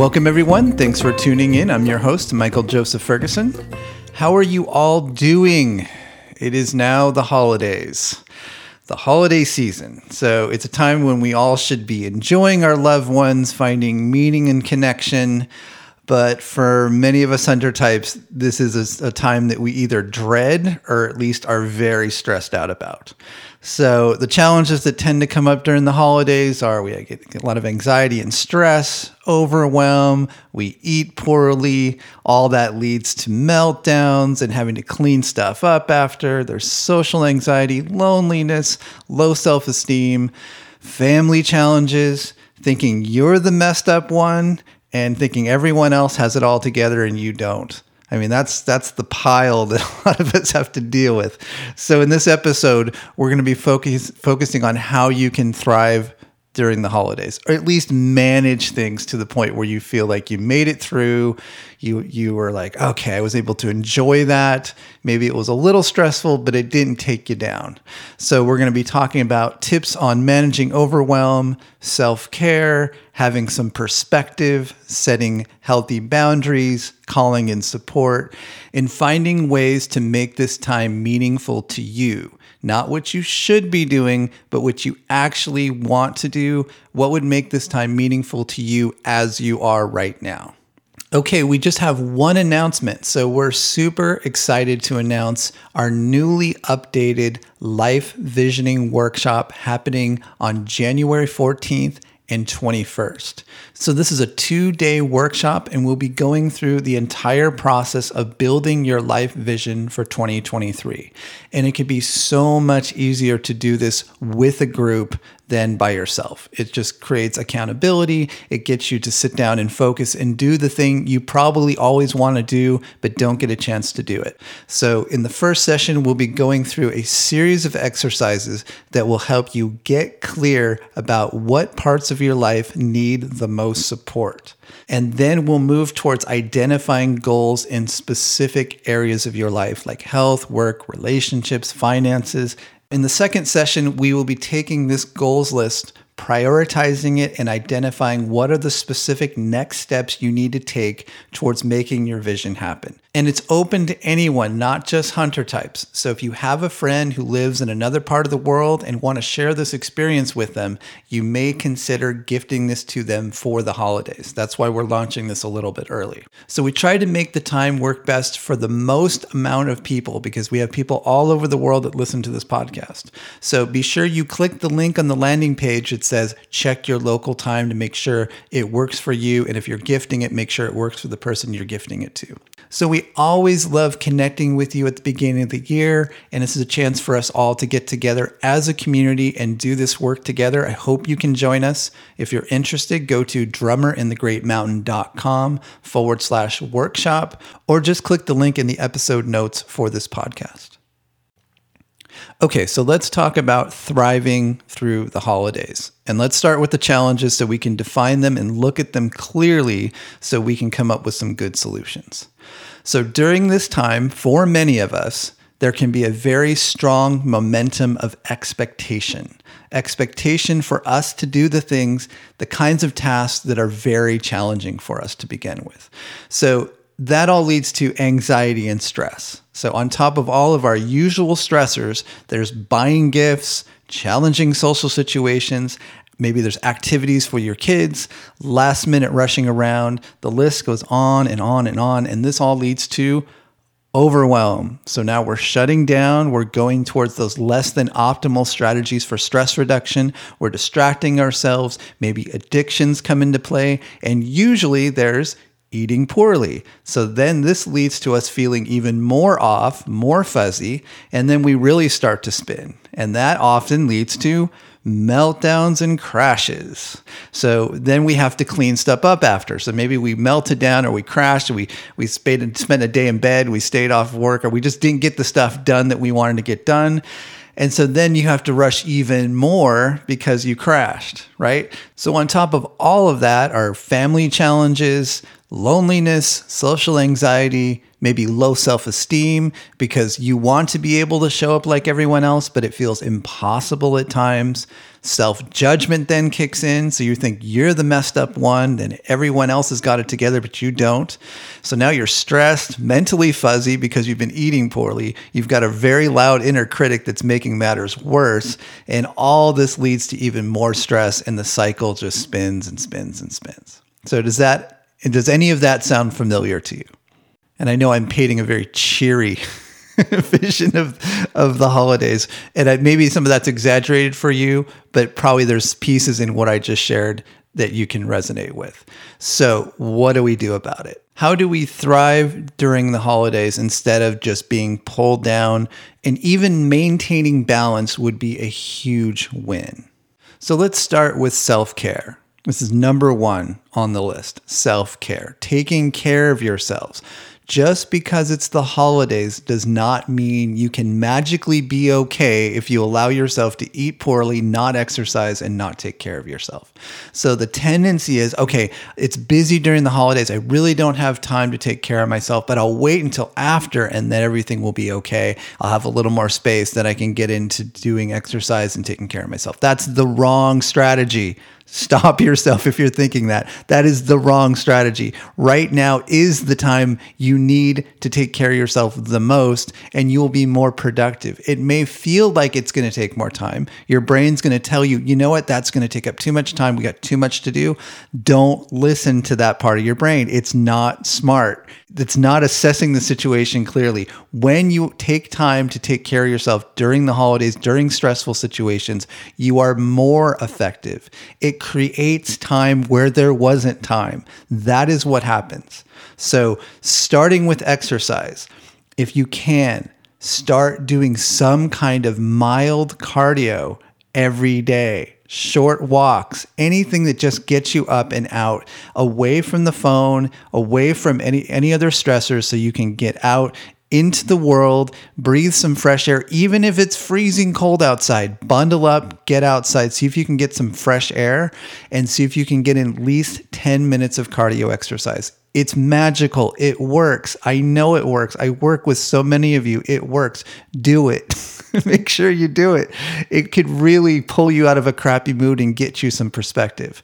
Welcome, everyone. Thanks for tuning in. I'm your host, Michael Joseph Ferguson. How are you all doing? It is now the holidays, the holiday season. So it's a time when we all should be enjoying our loved ones, finding meaning and connection. But for many of us hunter types, this is a, a time that we either dread or at least are very stressed out about. So the challenges that tend to come up during the holidays are we get a lot of anxiety and stress, overwhelm, we eat poorly, all that leads to meltdowns and having to clean stuff up after. There's social anxiety, loneliness, low self-esteem, family challenges, thinking you're the messed up one and thinking everyone else has it all together and you don't. I mean, that's that's the pile that a lot of us have to deal with. So in this episode, we're going to be focus, focusing on how you can thrive during the holidays or at least manage things to the point where you feel like you made it through. You you were like okay I was able to enjoy that. Maybe it was a little stressful but it didn't take you down. So we're going to be talking about tips on managing overwhelm self-care having some perspective setting healthy boundaries calling in support and finding ways to make this time meaningful to you not what you should be doing, but what you actually want to do. What would make this time meaningful to you as you are right now? Okay, we just have one announcement. So we're super excited to announce our newly updated life visioning workshop happening on January 14th and 21st. So, this is a two day workshop, and we'll be going through the entire process of building your life vision for 2023. And it could be so much easier to do this with a group than by yourself. It just creates accountability. It gets you to sit down and focus and do the thing you probably always want to do, but don't get a chance to do it. So, in the first session, we'll be going through a series of exercises that will help you get clear about what parts of your life need the most support. And then we'll move towards identifying goals in specific areas of your life, like health, work, relationships, finances, in the second session, we will be taking this goals list prioritizing it and identifying what are the specific next steps you need to take towards making your vision happen. And it's open to anyone, not just hunter types. So if you have a friend who lives in another part of the world and want to share this experience with them, you may consider gifting this to them for the holidays. That's why we're launching this a little bit early. So we try to make the time work best for the most amount of people because we have people all over the world that listen to this podcast. So be sure you click the link on the landing page. It's says check your local time to make sure it works for you. And if you're gifting it, make sure it works for the person you're gifting it to. So we always love connecting with you at the beginning of the year. And this is a chance for us all to get together as a community and do this work together. I hope you can join us. If you're interested, go to drummerandthegreatmountain.com forward slash workshop, or just click the link in the episode notes for this podcast. Okay, so let's talk about thriving through the holidays. And let's start with the challenges so we can define them and look at them clearly so we can come up with some good solutions. So during this time, for many of us, there can be a very strong momentum of expectation. Expectation for us to do the things, the kinds of tasks that are very challenging for us to begin with. So that all leads to anxiety and stress. So, on top of all of our usual stressors, there's buying gifts, challenging social situations. Maybe there's activities for your kids, last minute rushing around. The list goes on and on and on. And this all leads to overwhelm. So now we're shutting down. We're going towards those less than optimal strategies for stress reduction. We're distracting ourselves. Maybe addictions come into play. And usually there's eating poorly. So then this leads to us feeling even more off, more fuzzy, and then we really start to spin. And that often leads to meltdowns and crashes. So then we have to clean stuff up after. So maybe we melted down or we crashed, or we we spent spent a day in bed, we stayed off work, or we just didn't get the stuff done that we wanted to get done. And so then you have to rush even more because you crashed, right? So, on top of all of that are family challenges, loneliness, social anxiety, maybe low self esteem because you want to be able to show up like everyone else, but it feels impossible at times. Self judgment then kicks in. So you think you're the messed up one, then everyone else has got it together, but you don't. So now you're stressed, mentally fuzzy because you've been eating poorly. You've got a very loud inner critic that's making matters worse. And all this leads to even more stress, and the cycle just spins and spins and spins. So does that, does any of that sound familiar to you? And I know I'm painting a very cheery vision of of the holidays. And I, maybe some of that's exaggerated for you, but probably there's pieces in what I just shared that you can resonate with. So, what do we do about it? How do we thrive during the holidays instead of just being pulled down? And even maintaining balance would be a huge win. So, let's start with self care. This is number one on the list self care, taking care of yourselves just because it's the holidays does not mean you can magically be okay if you allow yourself to eat poorly, not exercise, and not take care of yourself. So the tendency is okay, it's busy during the holidays. I really don't have time to take care of myself, but I'll wait until after and then everything will be okay. I'll have a little more space that I can get into doing exercise and taking care of myself. That's the wrong strategy. Stop yourself if you're thinking that. That is the wrong strategy. Right now is the time you need to take care of yourself the most, and you'll be more productive. It may feel like it's going to take more time. Your brain's going to tell you, you know what, that's going to take up too much time. We got too much to do. Don't listen to that part of your brain. It's not smart It's not assessing the situation clearly. When you take time to take care of yourself during the holidays, during stressful situations, you are more effective. It creates time where there wasn't time. That is what happens. So, starting with exercise, if you can, start doing some kind of mild cardio every day short walks, anything that just gets you up and out, away from the phone, away from any any other stressors so you can get out into the world, breathe some fresh air, even if it's freezing cold outside. Bundle up, get outside, see if you can get some fresh air, and see if you can get at least 10 minutes of cardio exercise. It's magical. It works. I know it works. I work with so many of you. It works. Do it. Make sure you do it. It could really pull you out of a crappy mood and get you some perspective.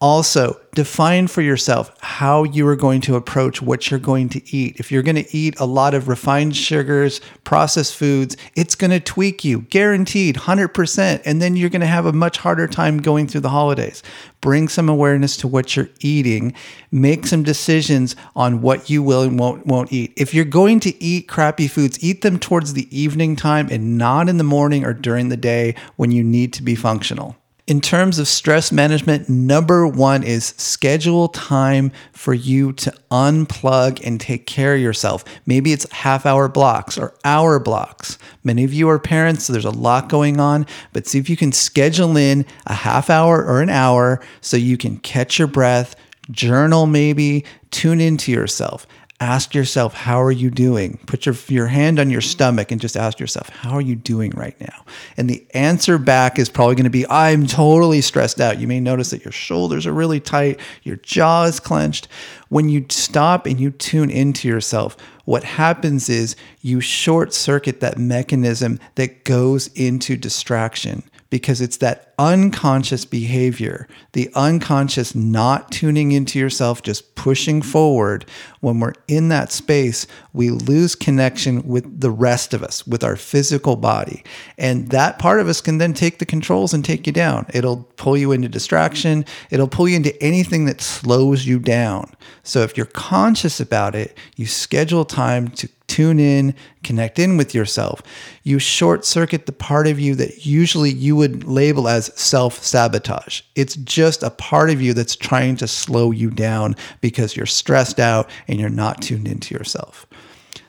Also, define for yourself how you are going to approach what you're going to eat. If you're going to eat a lot of refined sugars, processed foods, it's going to tweak you, guaranteed, 100%. And then you're going to have a much harder time going through the holidays. Bring some awareness to what you're eating. Make some decisions on what you will and won't, won't eat. If you're going to eat crappy foods, eat them towards the evening time and not in the morning or during the day when you need to be functional. In terms of stress management, number one is schedule time for you to unplug and take care of yourself. Maybe it's half hour blocks or hour blocks. Many of you are parents, so there's a lot going on, but see if you can schedule in a half hour or an hour so you can catch your breath, journal maybe, tune into yourself ask yourself, how are you doing? Put your, your hand on your stomach and just ask yourself, how are you doing right now? And the answer back is probably going to be, I'm totally stressed out. You may notice that your shoulders are really tight, your jaw is clenched. When you stop and you tune into yourself, what happens is you short circuit that mechanism that goes into distraction because it's that unconscious behavior, the unconscious not tuning into yourself, just pushing forward. When we're in that space, we lose connection with the rest of us, with our physical body. And that part of us can then take the controls and take you down. It'll pull you into distraction, it'll pull you into anything that slows you down. So if you're conscious about it, you schedule time to tune in, connect in with yourself. You short circuit the part of you that usually you would label as self sabotage. It's just a part of you that's trying to slow you down because you're stressed out and you're not tuned into yourself.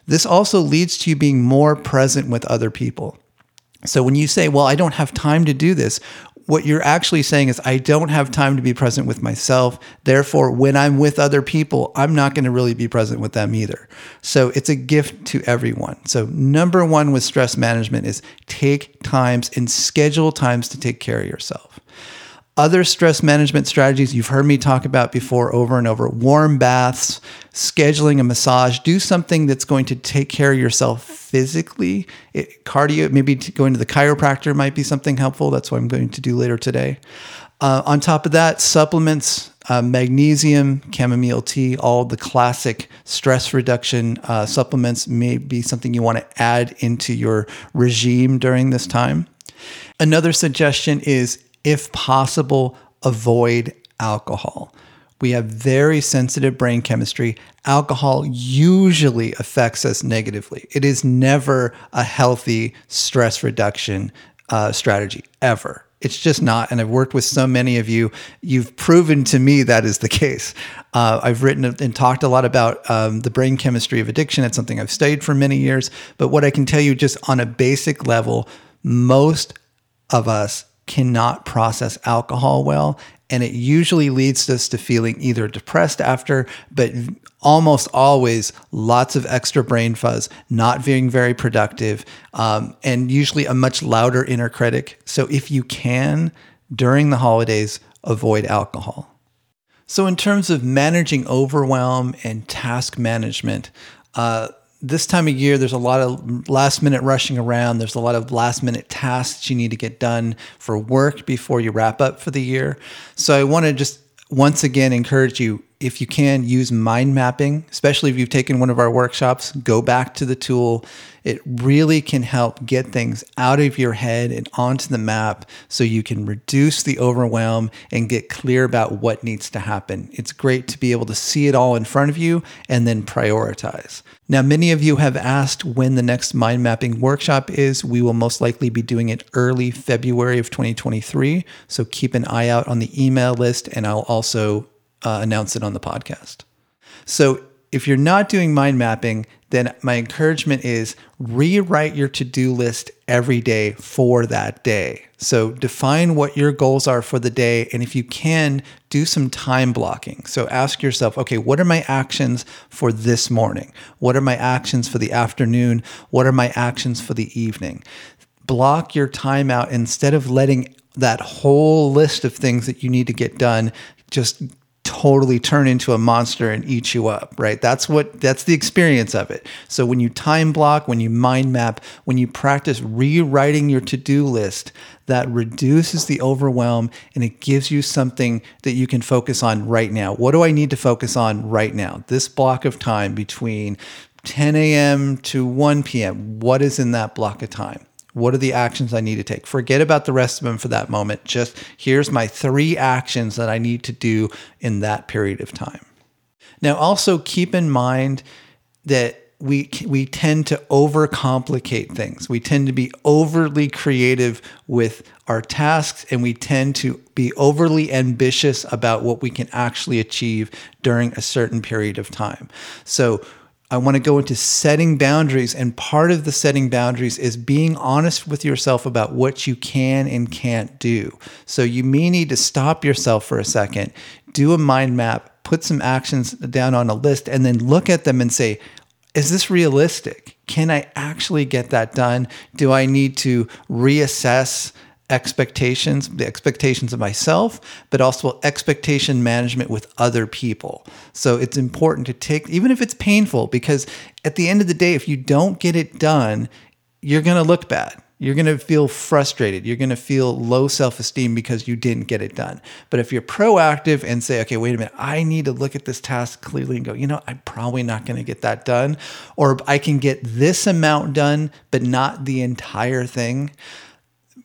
This also leads to you being more present with other people. So when you say, Well, I don't have time to do this, what you're actually saying is, I don't have time to be present with myself. Therefore, when I'm with other people, I'm not going to really be present with them either. So it's a gift to everyone. So, number one with stress management is take times and schedule times to take care of yourself. Other stress management strategies you've heard me talk about before over and over warm baths, scheduling a massage, do something that's going to take care of yourself physically. It, cardio, maybe going to the chiropractor might be something helpful. That's what I'm going to do later today. Uh, on top of that, supplements, uh, magnesium, chamomile tea, all the classic stress reduction uh, supplements may be something you want to add into your regime during this time. Another suggestion is if possible, avoid alcohol. We have very sensitive brain chemistry. Alcohol usually affects us negatively. It is never a healthy stress reduction uh, strategy, ever. It's just not. And I've worked with so many of you. You've proven to me that is the case. Uh, I've written and talked a lot about um, the brain chemistry of addiction. It's something I've studied for many years. But what I can tell you, just on a basic level, most of us cannot process alcohol well. And it usually leads us to feeling either depressed after, but almost always lots of extra brain fuzz, not being very productive, um, and usually a much louder inner critic. So if you can, during the holidays, avoid alcohol. So, in terms of managing overwhelm and task management, uh, this time of year, there's a lot of last minute rushing around. There's a lot of last minute tasks you need to get done for work before you wrap up for the year. So I want to just once again encourage you if you can use mind mapping, especially if you've taken one of our workshops, go back to the tool. It really can help get things out of your head and onto the map so you can reduce the overwhelm and get clear about what needs to happen. It's great to be able to see it all in front of you and then prioritize. Now, many of you have asked when the next mind mapping workshop is. We will most likely be doing it early February of 2023. So keep an eye out on the email list, and I'll also uh, announce it on the podcast. So if you're not doing mind mapping, then my encouragement is rewrite your to do list every day for that day. So define what your goals are for the day. And if you can, do some time blocking. So ask yourself, okay, what are my actions for this morning? What are my actions for the afternoon? What are my actions for the evening? Block your time out instead of letting that whole list of things that you need to get done just totally turn into a monster and eat you up, right? That's what that's the experience of it. So when you time block, when you mind map, when you practice rewriting your to-do list, that reduces the overwhelm and it gives you something that you can focus on right now. What do I need to focus on right now? This block of time between 10 a.m. to 1 p.m. What is in that block of time? What are the actions I need to take? Forget about the rest of them for that moment. Just here's my three actions that I need to do in that period of time. Now, also keep in mind that we we tend to overcomplicate things. We tend to be overly creative with our tasks and we tend to be overly ambitious about what we can actually achieve during a certain period of time. So I want to go into setting boundaries. And part of the setting boundaries is being honest with yourself about what you can and can't do. So you may need to stop yourself for a second, do a mind map, put some actions down on a list, and then look at them and say, is this realistic? Can I actually get that done? Do I need to reassess expectations, the expectations of myself, but also expectation management with other people. So it's important to take, even if it's painful, because at the end of the day, if you don't get it done, you're going to look bad. You're going to feel frustrated. You're going to feel low self esteem because you didn't get it done. But if you're proactive and say, okay, wait a minute, I need to look at this task clearly and go, you know, I'm probably not going to get that done. Or I can get this amount done, but not the entire thing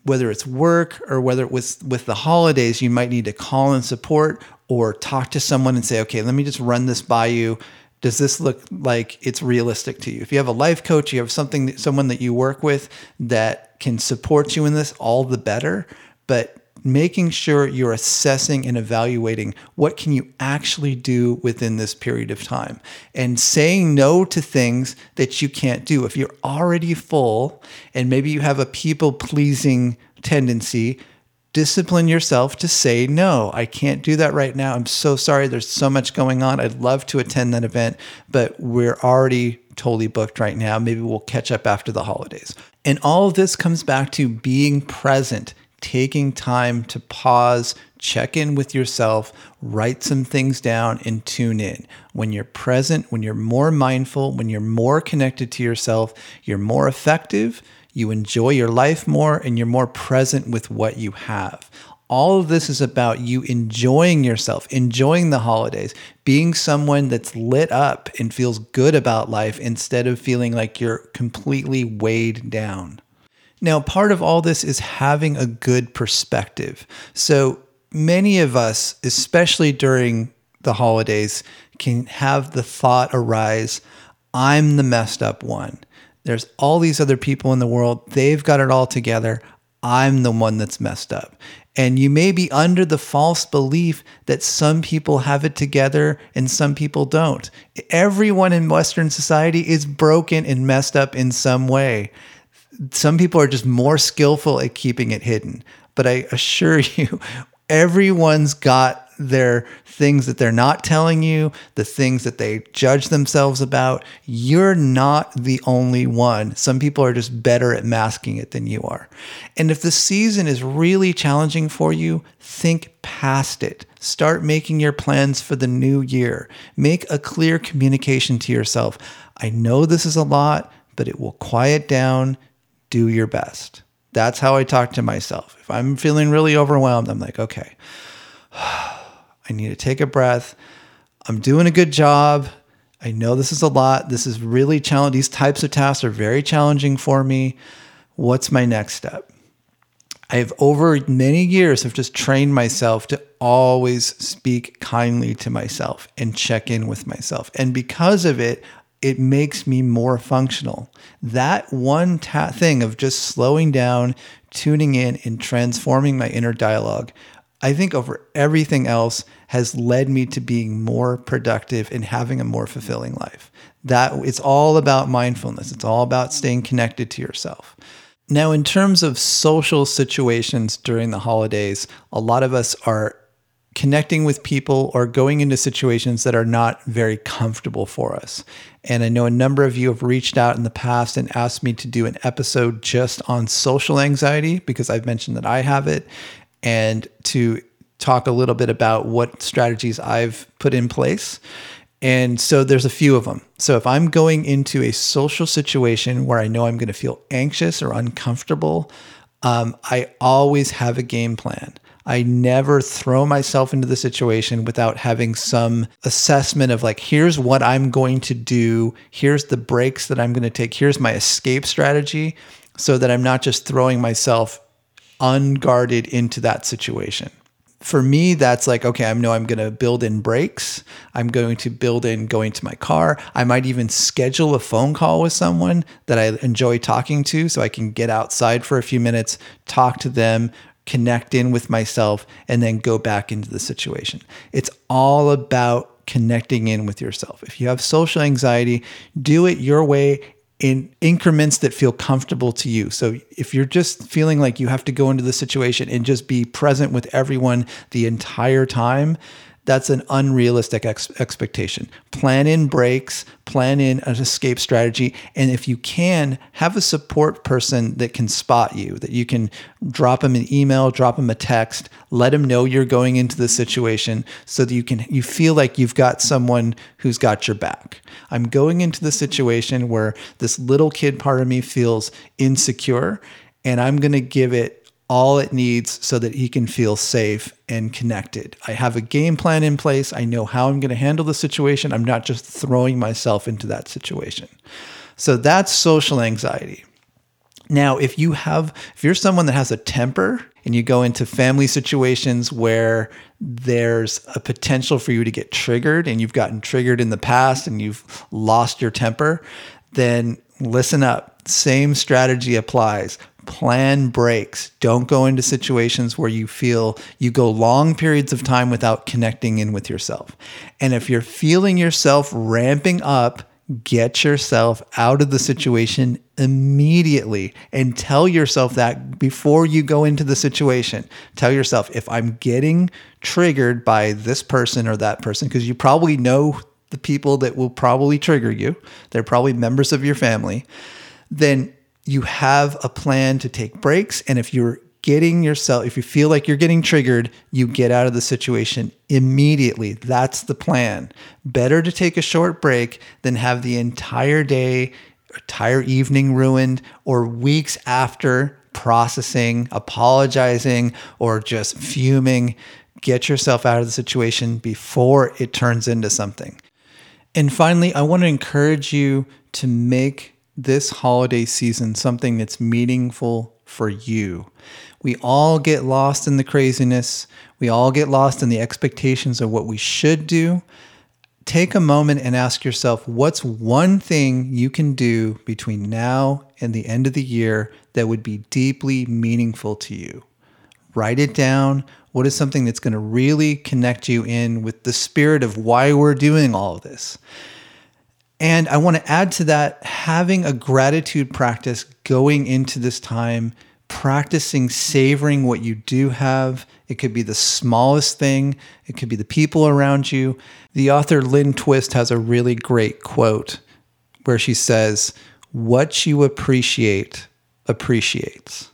whether it's work or whether it was with the holidays, you might need to call in support or talk to someone and say, okay, let me just run this by you. Does this look like it's realistic to you? If you have a life coach, you have something, someone that you work with that can support you in this, all the better. But making sure you're assessing and evaluating what can you actually do within this period of time. And saying no to things that you can't do. If you're already full and maybe you have a people pleasing tendency discipline yourself to say no. I can't do that right now. I'm so sorry. There's so much going on. I'd love to attend that event but we're already totally booked right now. Maybe we'll catch up after the holidays. And all of this comes back to being present taking time to pause, check in with yourself, write some things down, and tune in. When you're present, when you're more mindful, when you're more connected to yourself, you're more effective, you enjoy your life more, and you're more present with what you have. All of this is about you enjoying yourself, enjoying the holidays, being someone that's lit up and feels good about life instead of feeling like you're completely weighed down. Now, part of all this is having a good perspective. So many of us, especially during the holidays, can have the thought arise I'm the messed up one. There's all these other people in the world, they've got it all together. I'm the one that's messed up. And you may be under the false belief that some people have it together and some people don't. Everyone in Western society is broken and messed up in some way some people are just more skillful at keeping it hidden. But I assure you, everyone's got their things that they're not telling you, the things that they judge themselves about. You're not the only one. Some people are just better at masking it than you are. And if the season is really challenging for you, think past it. Start making your plans for the new year. Make a clear communication to yourself. I know this is a lot, but it will quiet down do your best. That's how I talk to myself. If I'm feeling really overwhelmed, I'm like, okay, I need to take a breath. I'm doing a good job. I know this is a lot. This is really challenging. These types of tasks are very challenging for me. What's my next step? I have over many years have just trained myself to always speak kindly to myself and check in with myself. And because of it, it makes me more functional. That one ta- thing of just slowing down, tuning in, and transforming my inner dialogue, I think over everything else has led me to being more productive and having a more fulfilling life. That it's all about mindfulness. It's all about staying connected to yourself. Now, in terms of social situations during the holidays, a lot of us are connecting with people or going into situations that are not very comfortable for us. And I know a number of you have reached out in the past and asked me to do an episode just on social anxiety because I've mentioned that I have it and to talk a little bit about what strategies I've put in place. And so there's a few of them. So if I'm going into a social situation where I know I'm going to feel anxious or uncomfortable, um, I always have a game plan. I never throw myself into the situation without having some assessment of like, here's what I'm going to do. Here's the breaks that I'm going to take. Here's my escape strategy so that I'm not just throwing myself unguarded into that situation. For me, that's like, okay, I know I'm going to build in breaks. I'm going to build in going to my car. I might even schedule a phone call with someone that I enjoy talking to so I can get outside for a few minutes, talk to them, connect in with myself, and then go back into the situation. It's all about connecting in with yourself. If you have social anxiety, do it your way in increments that feel comfortable to you. So if you're just feeling like you have to go into the situation and just be present with everyone the entire time, that's an unrealistic ex- expectation. Plan in breaks, plan in an escape strategy, and if you can, have a support person that can spot you, that you can drop them an email, drop them a text, let them know you're going into the situation so that you can you feel like you've got someone who's got your back. I'm going into the situation where this little kid part of me feels insecure and I'm going to give it all it needs so that he can feel safe and connected. I have a game plan in place. I know how I'm going to handle the situation. I'm not just throwing myself into that situation. So that's social anxiety. Now, if you have, if you're someone that has a temper and you go into family situations where there's a potential for you to get triggered and you've gotten triggered in the past and you've lost your temper, then listen up. Same strategy applies plan breaks. Don't go into situations where you feel you go long periods of time without connecting in with yourself. And if you're feeling yourself ramping up, get yourself out of the situation immediately and tell yourself that before you go into the situation. Tell yourself, if I'm getting triggered by this person or that person, because you probably know the people that will probably trigger you, they're probably members of your family, then you have a plan to take breaks. And if you're getting yourself, if you feel like you're getting triggered, you get out of the situation immediately. That's the plan. Better to take a short break than have the entire day, entire evening ruined, or weeks after processing, apologizing, or just fuming. Get yourself out of the situation before it turns into something. And finally, I want to encourage you to make this holiday season something that's meaningful for you. We all get lost in the craziness. We all get lost in the expectations of what we should do. Take a moment and ask yourself what's one thing you can do between now and the end of the year that would be deeply meaningful to you? Write it down. What is something that's going to really connect you in with the spirit of why we're doing all of this? And I want to add to that having a gratitude practice going into this time, practicing savoring what you do have. It could be the smallest thing, it could be the people around you. The author Lynn Twist has a really great quote where she says, What you appreciate appreciates.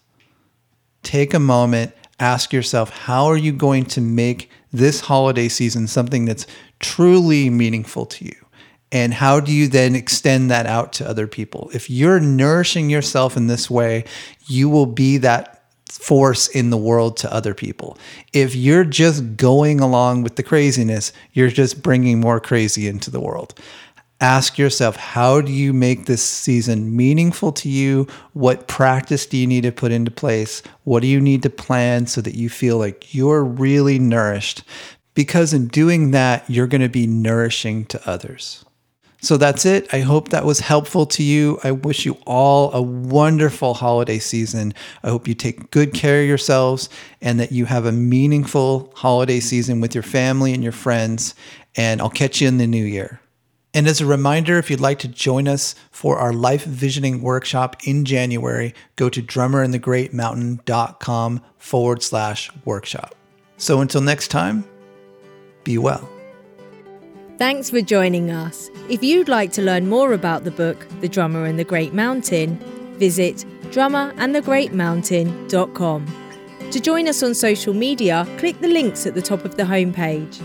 Take a moment, ask yourself, how are you going to make this holiday season something that's truly meaningful to you? And how do you then extend that out to other people? If you're nourishing yourself in this way, you will be that force in the world to other people. If you're just going along with the craziness, you're just bringing more crazy into the world. Ask yourself, how do you make this season meaningful to you? What practice do you need to put into place? What do you need to plan so that you feel like you're really nourished? Because in doing that, you're going to be nourishing to others. So that's it. I hope that was helpful to you. I wish you all a wonderful holiday season. I hope you take good care of yourselves and that you have a meaningful holiday season with your family and your friends. And I'll catch you in the new year. And as a reminder, if you'd like to join us for our life visioning workshop in January, go to drummerandthegreatmountain.com forward slash workshop. So until next time, be well. Thanks for joining us. If you'd like to learn more about the book, The Drummer and the Great Mountain, visit drummerandthegreatmountain.com. To join us on social media, click the links at the top of the homepage.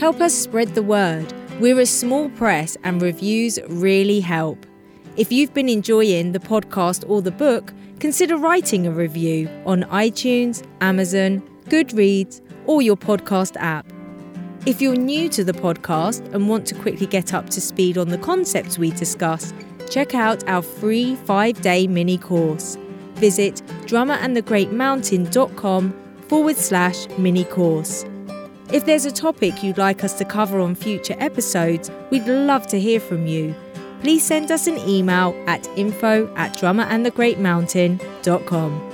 Help us spread the word. We're a small press and reviews really help. If you've been enjoying the podcast or the book, consider writing a review on iTunes, Amazon, Goodreads, or your podcast app. If you're new to the podcast and want to quickly get up to speed on the concepts we discuss, check out our free five day mini course. Visit drummerandthegreatmountain.com forward slash mini course. If there's a topic you'd like us to cover on future episodes, we'd love to hear from you. Please send us an email at info at drummerandthegreatmountain.com.